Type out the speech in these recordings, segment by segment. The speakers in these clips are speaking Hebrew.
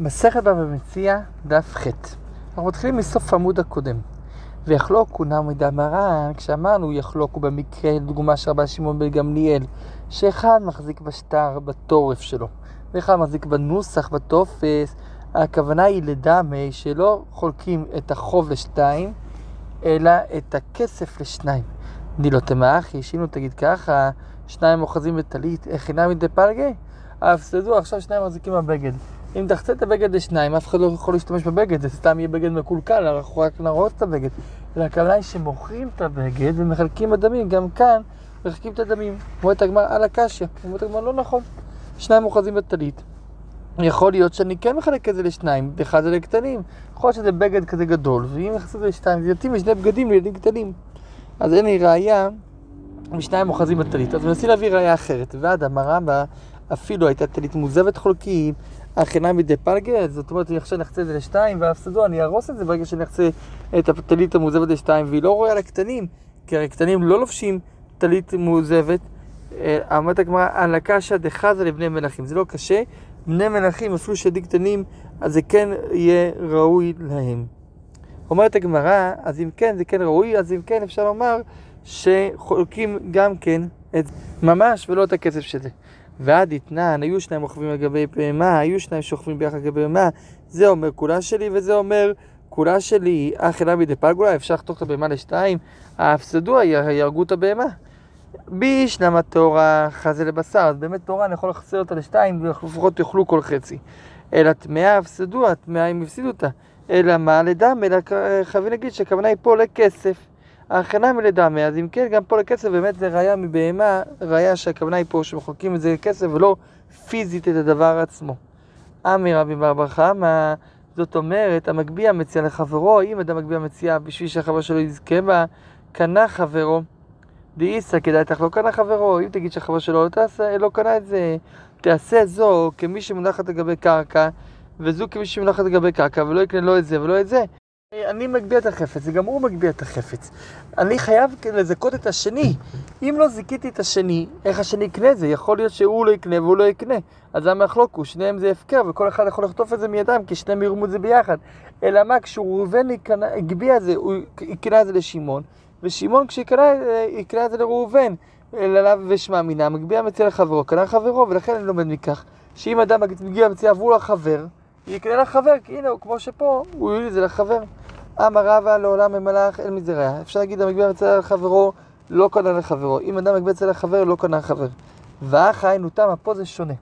מסכת בבא מציע, דף ח'. אנחנו מתחילים מסוף העמוד הקודם. ויחלוקו נמי דמרן, כשאמרנו יחלוקו במקרה, לדוגמה של רבי שמעון בן גמליאל, שאחד מחזיק בשטר בתורף שלו, ואחד מחזיק בנוסח, בטופס, הכוונה היא לדמי שלא חולקים את החוב לשתיים, אלא את הכסף לשניים. דילו תמאחי, שאם לא תגיד ככה, שניים אוחזים בטלית, איך אינם מדי פלגי? אף תדעו, עכשיו שניים מחזיקים בבגד. אם תחצה את הבגד לשניים, אף אחד לא יכול להשתמש בבגד, זה סתם יהיה בגד מקולקל, אנחנו רק נרוץ את הבגד. אלא הכוונה היא שמוכרים את הבגד ומחלקים הדמים, גם כאן מחלקים את הדמים. אומרת הגמר על הקשיא, אומרת הגמר לא נכון, שניים אוחזים בטלית. יכול להיות שאני כן מחלק את זה לשניים, אחד זה לקטנים. יכול להיות שזה בגד כזה גדול, ואם נכנסו את זה לשתיים, זה יתאים לשני בגדים לילדים קטנים. אז אין לי ראייה, משניים אוחזים בטלית. אז מנסים להביא ראייה אחרת. ועד אמרה בה, אפילו הייתה טלית מוזבת חולקים, הכינה מדי פלגה, זאת אומרת, אני עכשיו נחצה את זה לשתיים, ואף סדור, אני אהרוס את זה ברגע שאני אחצה את הטלית המוזבת לשתיים, והיא לא רואה על הקטנים, כי הרי הקטנים לא לובשים טלית מוזבת. אמרת הגמרא, על הקשה דחזה לבני מלכים. זה לא קשה, בני מלכים, אפילו שדי קטנים, אז זה כן יהיה ראוי להם. אומרת הגמרא, אז אם כן, זה כן ראוי, אז אם כן, אפשר לומר שחולקים גם כן את ממש ולא את הכסף שזה. ועד אתנן, היו שניים רוכבים על גבי בהמה, היו שניים שוכבים ביחד על גבי בהמה, זה אומר כולה שלי וזה אומר כולה שלי, אך אליו בידי פלגולה, אפשר לחתוך את הבהמה לשתיים, ההפסדו, יהרגו את הבהמה. בישלם התורה חזה לבשר, אז באמת תורה אני יכול לחסר אותה לשתיים, ולפחות יאכלו כל חצי. אלא טמאה הפסדו, הטמאה הם הפסידו אותה. אלא מה לדם, אלא חייבים להגיד שהכוונה היא פה לכסף. ההכנה מלדמה, אז אם כן, גם פה לכסף באמת זה ראייה מבהמה, ראייה שהכוונה היא פה שמחלקים את זה לכסף ולא פיזית את הדבר עצמו. אמי רבי בר בר חמא, זאת אומרת, המגביה מציע לחברו, אם אדם מגביה מציע בשביל שהחבר שלו יזכה בה, קנה חברו. דאיסא כדאי לך לא קנה חברו, אם תגיד שהחבר שלו לא, תעשה, לא קנה את זה, תעשה זו כמי שמונחת לגבי קרקע, וזו כמי שמונחת לגבי קרקע, ולא יקנה לא את זה ולא את זה. אני מגביה את החפץ, וגם הוא מגביה את החפץ. אני חייב לזכות את השני. אם לא זיכיתי את השני, איך השני יקנה את זה? יכול להיות שהוא לא יקנה והוא לא יקנה. אז למה יחלוקו? שניהם זה הפקר, וכל אחד יכול לחטוף את זה מידם, כי שניהם ירמו את זה ביחד. אלא מה, כשהוא ראובן הגביה את זה, הוא יקנה את זה לשמעון, ושמעון כשיקנה את זה לראובן. אלא ושמע מינה, מגביה מציע לחברו, קנה חברו, ולכן אני לומד מכך, שאם אדם מגביה מציע עבור לחבר, יקנה לחבר, כי הנה, כמו שפה, הוא יוליד את זה לחבר. אמר רבא לעולם ממלאך אל מזרע. אפשר להגיד, המגביה מציע לחברו, לא קנה לחברו. אם אדם מגביה מציע לחבר, לא קנה לחבר. ואח היינו תמה, פה זה שונה.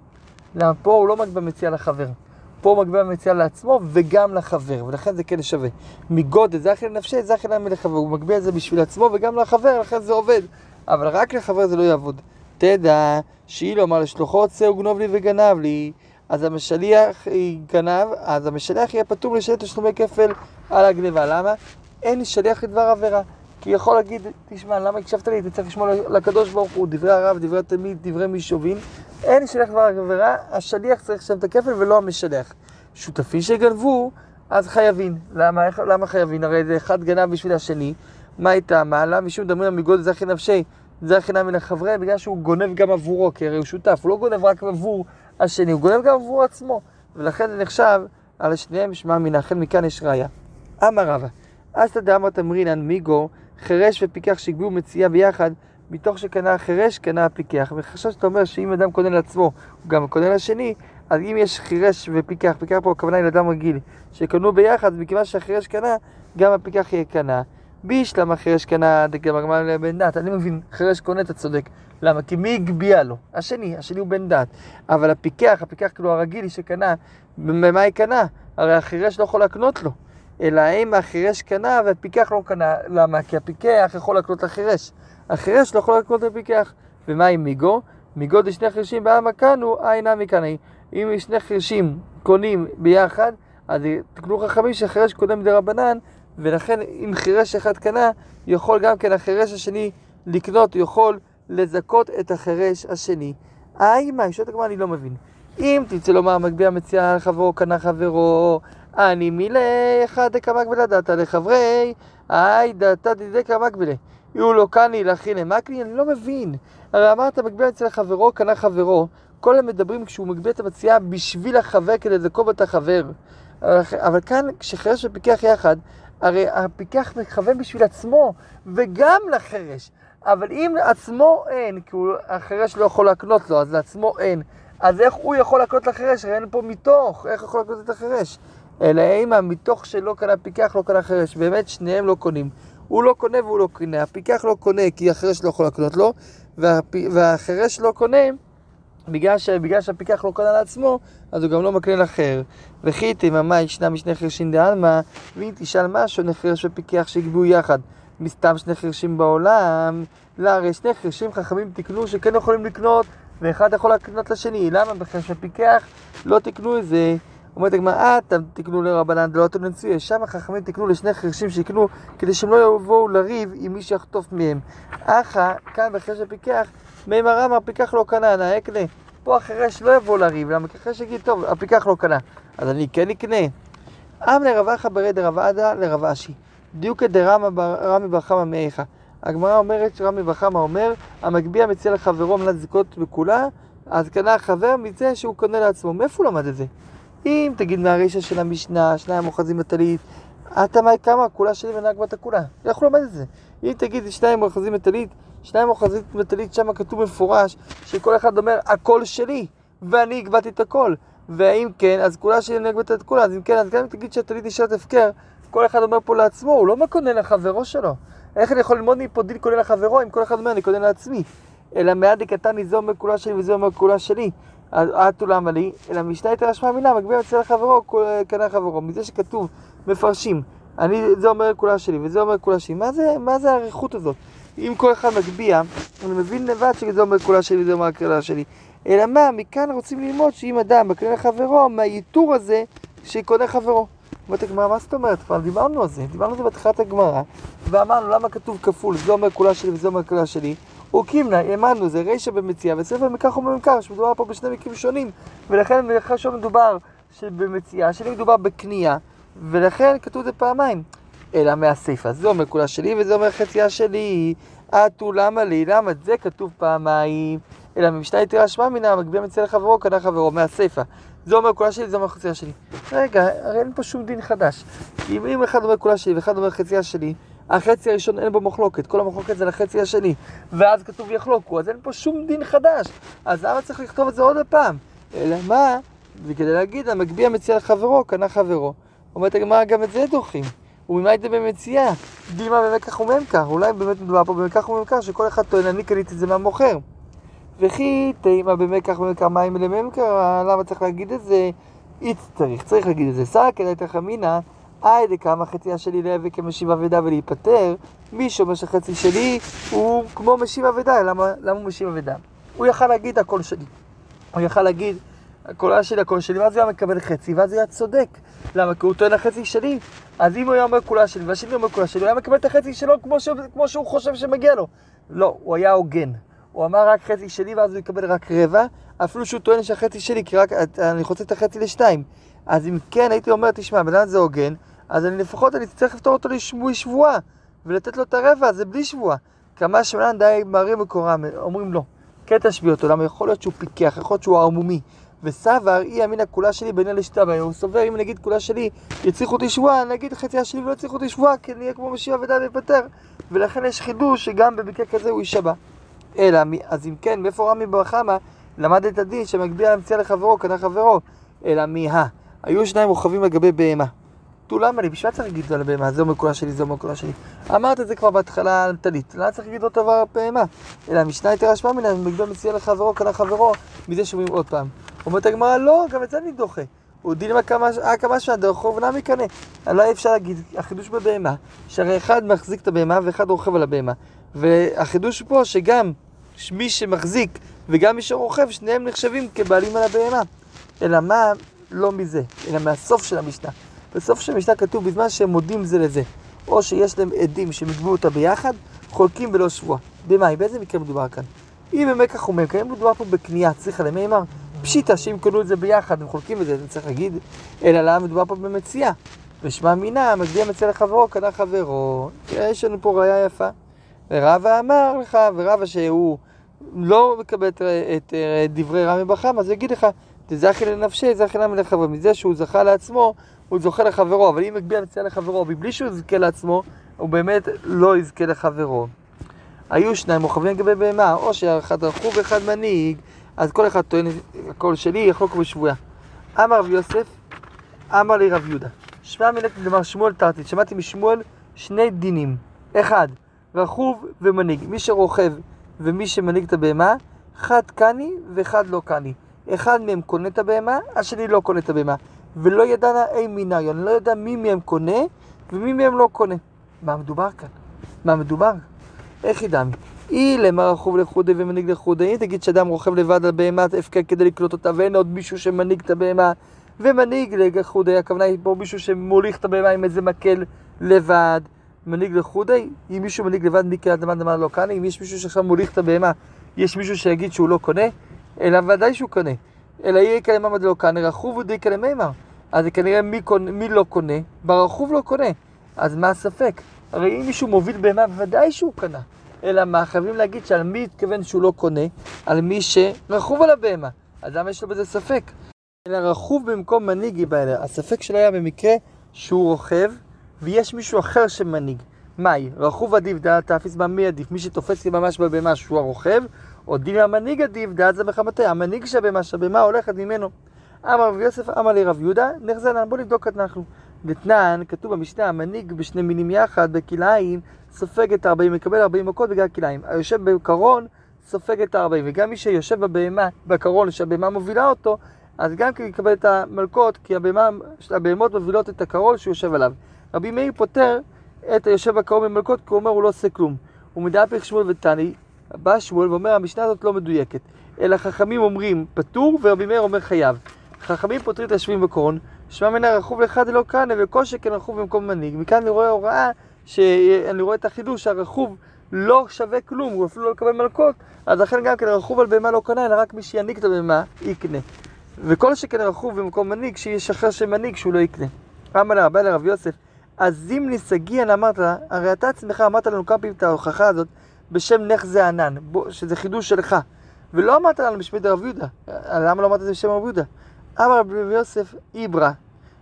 למה פה הוא לא מגביה מציע לחבר. פה הוא מגביה מציע לעצמו וגם לחבר, ולכן זה כן שווה. מגודל זכי לנפשי, זכי להם לחבר. הוא מגביה את זה בשביל עצמו וגם לחבר, לכן זה עובד. אבל רק לחבר זה לא יעבוד. תדע, שאילו אמר לשלוחו, צא וגנוב לי וגנב לי. אז המשליח גנב, אז המשליח יהיה פטור לשלם תשלומי כפל על הגניבה. למה? אין שליח לדבר עבירה. כי יכול להגיד, תשמע, למה הקשבת לי? אתה צריך לשמוע לקדוש ברוך הוא, דברי הרב, דברי התלמיד, דברי מישובים. אין שליח דבר עבירה, השליח צריך לשלם את הכפל ולא המשליח. שותפים שגנבו, אז חייבים. למה, למה חייבים? הרי זה אחד גנב בשביל השני. מה הייתה? מה? למה משום על מגודל זכי נפשי? זכי נמי לחברי, בגלל שהוא גונב גם עבורו, כי הרי הוא שותף, הוא לא גונב רק עבור השני, הוא גונב גם עבור עצמו. ולכן זה נחשב על שניהם שמע מן החל מכאן יש ראיה. אמר רבא, אסתא דאמר תמרינן מיגו, חירש ופיקח שהגביאו מציאה ביחד, מתוך שקנה החירש, קנה הפיקח. וחשב שאתה אומר שאם אדם קונה לעצמו, הוא גם קונה לשני, אז אם יש חירש ופיקח, פיקח פה הכוונה היא לאדם רגיל, שקנו ביחד, מכיוון שהחירש קנה, גם הפיקח יהיה קנה. בישלם החירש קנה דגמרמן לבן דת. אני מבין, חירש קונה, אתה צודק. למה? כי מי הגביה לו? השני, השני הוא בן דת. אבל הפיקח, הפיקח כאילו הרגיל שקנה, במה היא קנה? הרי החירש לא יכול להקנות לו. אלא אם החירש קנה והפיקח לא קנה. למה? כי הפיקח יכול לקנות לחירש. החירש לא יכול לקנות לפיקח. ומה עם מיגו? מיגו דשני חירשים בעם הקנו, אינה מקנאי. אם שני חירשים קונים ביחד, אז תקנו חכמים שהחירש קונה מדי רבנן, ולכן אם חירש אחד קנה, יכול גם כן החירש השני לקנות, יכול לזכות את החירש השני. איי, מה, שואלת הגמרא, אני לא מבין. אם תרצה לומר, מגביה מציאה לחברו, קנה חברו, אני מילי אחד דקה מקבלה דתא לחברי, איי דתא דקה מקבלה. יהיו לו קני להכין למקלי, אני לא מבין. הרי אמרת, מגביה מציאה לחברו, קנה חברו, כל הם מדברים כשהוא מגביה את המציאה בשביל החבר כדי לזכוב את החבר. אבל כאן, כשחרש ופיקח יחד, הרי הפיקח מכוון בשביל עצמו, וגם לחרש. אבל אם עצמו אין, כי החרש לא יכול להקנות לו, אז לעצמו אין. אז איך הוא יכול להקנות לחרש? הרי אין פה מתוך, איך יכול להקנות את החרש? אלא אם המתוך שלא קנה פיקח לא קנה חרש. באמת שניהם לא קונים. הוא לא קונה והוא לא קונה. הפיקח לא קונה כי החרש לא יכול לקנות לו, והפ... והחרש לא קונה בגלל, ש... בגלל שהפיקח לא קנה לעצמו, אז הוא גם לא מקנה לאחר. וכי תיממה ישנה משני חרשים דעלמא, ואם תשאל מה שונה חרש ופיקח שיגבו יחד. מסתם שני חרשים בעולם, לא, הרי שני חרשים חכמים תקנו שכן יכולים לקנות, ואחד יכול לקנות לשני. למה בחרש ופיקח לא תקנו את זה? אומרת הגמרא, אה, תקנו לרבנן דלא תנצויה. שם החכמים תקנו לשני חרשים שיקנו, כדי שהם לא יבואו לריב עם מי שיחטוף מהם. אחא, כאן בחרש ופיקח, מימר אמר, פיקח לא קנה, נא אקנה. פה החרש לא יבוא לריב, למה החרש יגיד, טוב, הפיקח לא קנה, אז אני כן אקנה. עם לרב אחא ברי דרב עדה לרב אשי. דיוקא דרמי בר חמא מאיכה. הגמרא אומרת שרמי בר חמא אומר, המגביה מציע לחברו מנת זיקות בכולה, אז קנה החבר מזה שהוא קונה לעצמו. מאיפה הוא למד את זה? אם תגיד מהרישא של המשנה, שניים אוחזים בטלית, אתה מה כמה, כולה שלי ונהג בת הכולה. איך הוא לומד את זה? אם תגיד שניים אוחזים בטלית, שניים אוחזים בטלית, שם כתוב מפורש שכל אחד אומר הכל שלי, ואני הגבהתי את הכל. ואם כן, אז כולה שלי ונהג בת הכולה. אז אם כן, אז גם אם תגיד שהטלית נשארת הפקר, כל אחד אומר פה לעצמו, הוא לא מקונן לחברו שלו. איך אני יכול ללמוד מפה דין קונן לחברו אם כל אחד אומר אני קונן לעצמי? אלא מעד דקתני זה אומר כולה שלי וזה אומר כולה שלי. אטו למה לי? אלא משנה יותר אשמה מילה, מגביה אצל חברו, קנה חברו. מזה שכתוב, מפרשים, אני, זה אומר כולה שלי וזה אומר כולה שלי. מה זה, מה זה האריכות הזאת? אם כל אחד מגביה, אני מבין לבד שזה אומר כולה שלי וזה אומר כולה שלי. אלא מה, מכאן רוצים ללמוד שאם אדם מקנה לחברו, מהייתור הזה שקונה חברו. אומרת הגמרא, מה זאת אומרת? כבר דיברנו על זה, דיברנו על זה בתחילת הגמרא, ואמרנו למה כתוב כפול, זה אומר כולה שלי וזה אומר כולה שלי. וקימנה, האמנו, זה רישא במציאה, וספר מכך וממכר, שמדובר פה בשני מקרים שונים, ולכן בכלל שלא מדובר במציאה, שלי מדובר בקנייה, ולכן כתוב את זה פעמיים. אלא מהסיפא, זה אומר כולה שלי וזה אומר חצייה שלי, אטו למה לי, למה זה כתוב פעמיים, אלא ממשנה יתרה שמע מינה, מגביה מציאה לחברו, קנה חברו, מהסיפא. זה אומר כולה שלי, זה אומר חצייה שלי. רגע, הרי אין פה שום דין חדש. אם אחד אומר כולה שלי ואחד אומר חצייה שלי, החצי הראשון אין בו מחלוקת, כל המחלוקת זה לחצי השני, ואז כתוב יחלוקו, אז אין פה שום דין חדש, אז למה צריך לכתוב את זה עוד פעם? אלא מה? וכדי להגיד, המגביה מציע לחברו, קנה חברו. אומרת הגמרא, גם את זה דוחים. וממה הייתם במציאה? דימה במקח וממכר, אולי באמת מדובר פה במקח וממכר, שכל אחד טוען, אני קניתי את זה מהמוכר. וכי תימה במקח וממכר מים לממכר, למה צריך להגיד את זה? איץ צריך, צריך להגיד את זה. שר כדאי תחמינא היי דקאמה חציה שלי להיאבק כמשיב אבדה ולהיפטר, מי שאומר שחצי שלי הוא כמו משיב אבדה, למה, למה הוא משיב אבדה? הוא יכל להגיד הכל שלי. הוא יכל להגיד, הקולה שלי, הכל שלי, ואז הוא היה מקבל חצי, ואז הוא היה צודק. למה? כי הוא טוען החצי שלי. אז אם הוא היה אומר כולה שלי, והשני אומר כולה שלי, הוא היה מקבל את החצי שלו כמו, ש... כמו שהוא חושב שמגיע לו. לא, הוא היה הוגן. הוא אמר רק חצי שלי, ואז הוא יקבל רק רבע, אפילו שהוא טוען שהחצי שלי, כי רק אני חוצה את החצי לשתיים. אז אם כן, הייתי אומר, תשמע, בן אדם זה הוגן, אז אני לפחות, אני צריך לפתור אותו לשבועי שבועה, ולתת לו את הרבע הזה בלי שבועה. כמה שמלן די מרים מקורם, אומרים לא. כן תשביע אותו, למה יכול להיות שהוא פיקח, יכול להיות שהוא ערמומי. וסבר, אי אמינא כולה שלי בין אלה הבעיות. הוא סובר, אם נגיד כולה שלי יצריכו אותי שבועה, נגיד חצי השלי ולא יצריכו אותי שבועה, כי נהיה כמו משיב אבדה ויפטר. ולכן יש חידוש שגם במקרה כזה הוא יישבע. אלא, אז אם כן, מאיפה רמי בר חמא למד את הדין שמגביה להמציאה לחברו, קנה חברו? אלא מי הא. היו שניים רוכבים לגבי בהמה. תו למה לי? בשביל מה צריך להגיד על הבהמה? זה אומר כולה שלי, זה אומר כולה שלי. אמרת את זה כבר בהתחלה על טלית. למה צריך להגיד אותו דבר על בהמה? אלא המשנה יותר השפעה מן המגבל מציע לחברו, קנה חברו, מזה שומעים עוד פעם. אומרת הגמרא, לא, גם את זה אני דוחה. הוא דין הקמה שנה דרכו ונמי קנה. לא אפשר להגיד, החידוש בבהמה, שהרי אחד מחזיק את הבהמה ואחד רוכב על הבהמה. והחידוש פה שגם מי שמחזיק וגם מי שרוכב, שניהם נחשבים כבעלים על הבהמה. אלא מה? לא מזה, אלא מהסוף של המשנה. בסוף של המשנה כתוב בזמן שהם מודים זה לזה, או שיש להם עדים שהם יגבו אותה ביחד, חולקים ולא שבוע. במאי, באיזה מקרה מדובר כאן? אם באמת כך אומר, כאן מדובר פה בקנייה, צריכה למימר, פשיטה שאם קנו את זה ביחד, הם חולקים את זה, זה צריך להגיד, אלא למה מדובר פה במציאה. ושמע מינה, מגביה מציע לחברו, קנה חברו. יש לנו פה ראייה יפה. ורבא אמר לך, ורבא שהוא לא מקבל את, את, את דברי רמי בחם, אז יגיד לך, תזכי לנפשי, זכי למה לחברו. מזה שהוא זכה לעצמו, הוא זוכה לחברו, אבל אם הגביע נציאה לחברו, מבלי שהוא יזכה לעצמו, הוא באמת לא יזכה לחברו. היו שניים מוכבים לגבי בהמה, או שאחד רכוב ואחד מנהיג, אז כל אחד טוען, הכל שלי, יחלוק בשבויה. אמר רב יוסף, אמר לי רב יהודה. שמע מילת דבר שמואל תרתית, שמעתי משמואל שני דינים. אחד, רכוב ומנהיג. מי שרוכב ומי שמנהיג את הבהמה, אחד קני ואחד לא קני. אחד מהם קונה את הבהמה, השני לא קונה את הבהמה. ולא ידענה אי מינריו, אני לא יודע מי מהם קונה ומי מהם לא קונה. מה מדובר כאן? מה מדובר? איך ידעמי? אי למה רכוב לחודי ומנהיג לחודי, אם תגיד שאדם רוכב לבד על בהמת הפקר כדי לקלוט אותה ואין עוד מישהו שמנהיג את הבהמה ומנהיג לחודי, הכוונה היא פה מישהו שמוליך את הבהמה עם איזה מקל לבד, מנהיג לחודי, אם מישהו מנהיג לבד מקריאת דמן דמן לא קנה, אם יש מישהו שעכשיו מוליך את הבהמה, יש מישהו שיגיד שהוא לא קונה, אלא ודאי שהוא קונה. אלא יהיה כאלה ממד לא קנה, רכוב ודי כאלה אז כנראה מי, קונה, מי לא קונה? ברכוב לא קונה. אז מה הספק? הרי אם מישהו מוביל בהמה, בוודאי שהוא קנה. אלא מה? חייבים להגיד שעל מי התכוון שהוא לא קונה? על מי שרכוב על הבהמה. אז למה יש לו בזה ספק? אלא רכוב במקום מנהיג יבעלה. הספק שלו היה במקרה שהוא רוכב, ויש מישהו אחר שמנהיג. מהי? רכוב עדיף דעת תאפיס בה מי עדיף? מי שתופס לי ממש בבהמה שהוא הרוכב, או דין המנהיג עדיף דעת זה מחמתה. המנהיג שהבהמה, שהבהמה הולכת ממנו. אמר רב יוסף, אמר לי רב יהודה, נחזנן, בוא נבדוק אנחנו. דתנן, כתוב במשנה, המנהיג בשני מינים יחד, בכלאיים, סופג את הארבעים, מקבל ארבעים מכות בגלל כלאיים. היושב בקרון, סופג את הארבעים. וגם מי שיושב בבהמה, בקרון, שהבהמה מובילה אותו, אז גם כן יקבל את המלכות, כי הבהמה, הבהמות מובילות את הקרון שהוא יושב עליו. רבי מאיר פותר את היושב בקרון במלכות, כי הוא אומר הוא לא עושה כלום. הוא מדפק שמואל ותני, בא שמואל ואומר, המשנה הזאת לא מדויקת. אלא חכמים אומרים פטור, ורבי מאיר אומר חייב. חכמים פותרים את השבויים בקרון, שמע מן הרכוב לאחד לא קנה, וכל שכן רכוב במקום מנהיג. מכאן אני רואה הוראה, שאני רואה את החידוש, שהרכוב לא שווה כלום, הוא אפילו לא לקבל מלכות, אז לכן גם כן רכוב על בהמה לא קנה, אלא רק מי שינהיג את הבהמה, יקנה. וכל שכן רכוב במקום מנהיג, שיש אחר שמנהיג שהוא לא יקנה. אמר לה, בא לרב יוסף, אז אם ניסגיאן אמרת, הרי אתה עצמך אמרת לנו כמה פעמים את ההוכחה הזאת בשם נחזה ענן, שזה חידוש שלך. ולא אמרת לנו בשמי דרב יהודה. למה לא אמרת את זה בשם רב יהודה? אמר רבי יוסף איברה,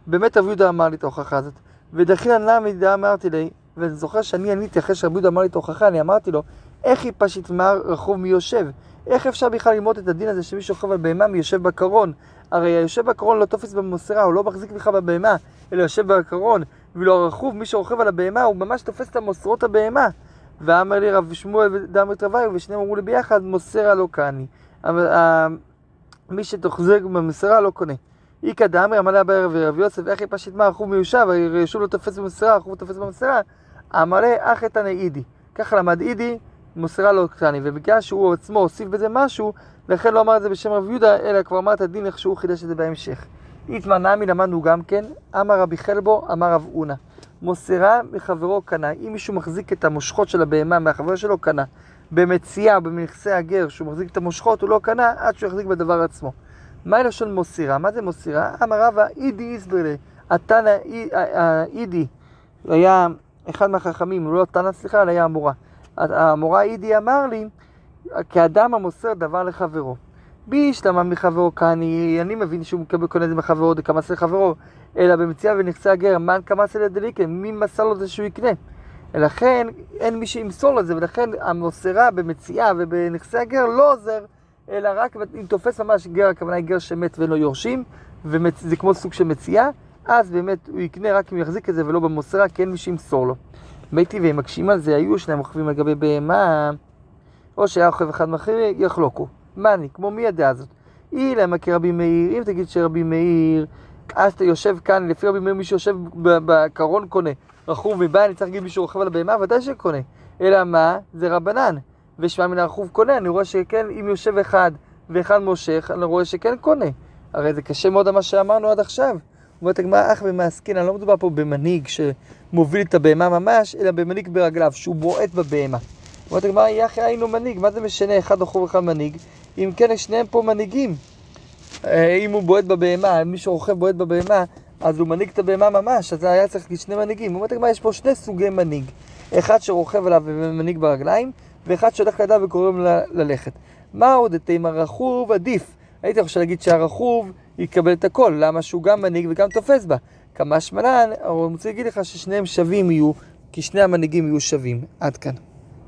באמת רבי יהודה אמר לי את ההוכחה הזאת. ודחילן למידה אמרתי לי, ואני זוכר שאני עניתי אחרי שרבי יהודה אמר לי את ההוכחה, אני אמרתי לו, איך יפשט מר רחוב מי יושב? איך אפשר בכלל ללמוד את הדין הזה שמי שוכב על בהמה מי יושב בקרון? הרי היושב בקרון לא תופס במוסרה, הוא לא מחזיק בכלל בבהמה, אלא יושב בקרון, ואילו הרכוב, מי שרוכב על הבהמה, הוא ממש תופס את המוסרות הבהמה. ואמר לי רב שמואל ודמת רביו, ושניהם אמרו לי ביחד, מוסרה לא קני. מי שתוחזק במסירה לא קונה. איכא דאמרי אמר לה בערב רב יוסף, איך יפשט מה החוב מיושב, הרי שוב לא תופס במסירה, החוב תופס במסירה. אמר לה, אך את אידי. ככה למד אידי, מוסרה לא קטני, ובגלל שהוא עצמו הוסיף בזה משהו, לכן לא אמר את זה בשם רב יהודה, אלא כבר אמר את הדין איך שהוא חידש את זה בהמשך. איתמר נמי למדנו גם כן, אמר רבי חלבו, אמר רב אונה. מוסרה מחברו קנה. אם מישהו מחזיק את המושכות של הבהמה מהחבר שלו, קנה. במציאה, במכסה הגר, שהוא מחזיק את המושכות, הוא לא קנה עד שהוא יחזיק בדבר עצמו. מהי לשון מוסירה? מה זה מוסירה? אמר רבא אידי איסברלה, התנא אידי, היה אחד מהחכמים, הוא לא תנא סליחה, אלא היה המורה. המורה אידי אמר לי, כאדם המוסר דבר לחברו. בישלמה מחברו קני, אני מבין שהוא מקבל קונה את זה מחברו דקמס לחברו, אלא במציאה ונכסה הגר, מן קמס לדליקה, מי מסר לו זה שהוא יקנה? ולכן אין מי שימסור לזה, ולכן המוסרה במציאה ובנכסי הגר לא עוזר, אלא רק אם תופס ממש גר, הכוונה היא גר שמת לו יורשים, וזה כמו סוג של מציאה, אז באמת הוא יקנה רק אם יחזיק את זה ולא במוסרה, כי אין מי שימסור לו. מי טבעי מקשים על זה, היו שניים רוכבים על גבי בהמה, או שהיה רוכב אחד מאחר, יחלוקו. מה אני, כמו מי הדעה הזאת? למה כרבי מאיר, אם תגיד שרבי מאיר, אז אתה יושב כאן, לפי רבי מאיר מי שיושב בקרון קונה. רכוב מבא, אני צריך להגיד מישהו רוכב על הבהמה, ודאי שקונה. אלא מה? זה רבנן. ושמע מן הרכוב קונה, אני רואה שכן, אם יושב אחד ואחד מושך, אני רואה שכן קונה. הרי זה קשה מאוד מה שאמרנו עד עכשיו. אומרת הגמרא, אח ומעסקין, אני לא מדובר פה במנהיג שמוביל את הבהמה ממש, אלא במנהיג ברגליו, שהוא בועט בבהמה. אומרת הגמרא, יחי היינו מנהיג, מה זה משנה אחד רחוב ואחד מנהיג? אם כן, שניהם פה מנהיגים. אה, אם הוא בועט בבהמה, מי שרוכב בועט בבהמה, אז הוא מנהיג את הבהמה ממש, אז היה צריך להגיד שני מנהיגים. אומרת הגמרא, יש פה שני סוגי מנהיג. אחד שרוכב עליו ומנהיג ברגליים, ואחד שהולך לידה וקוראים לה ללכת. מה עוד תימא רכוב עדיף? הייתי יכול להגיד שהרכוב יקבל את הכל, למה שהוא גם מנהיג וגם תופס בה. כמה שמלן, אבל אני רוצה להגיד לך ששניהם שווים יהיו, כי שני המנהיגים יהיו שווים. עד כאן.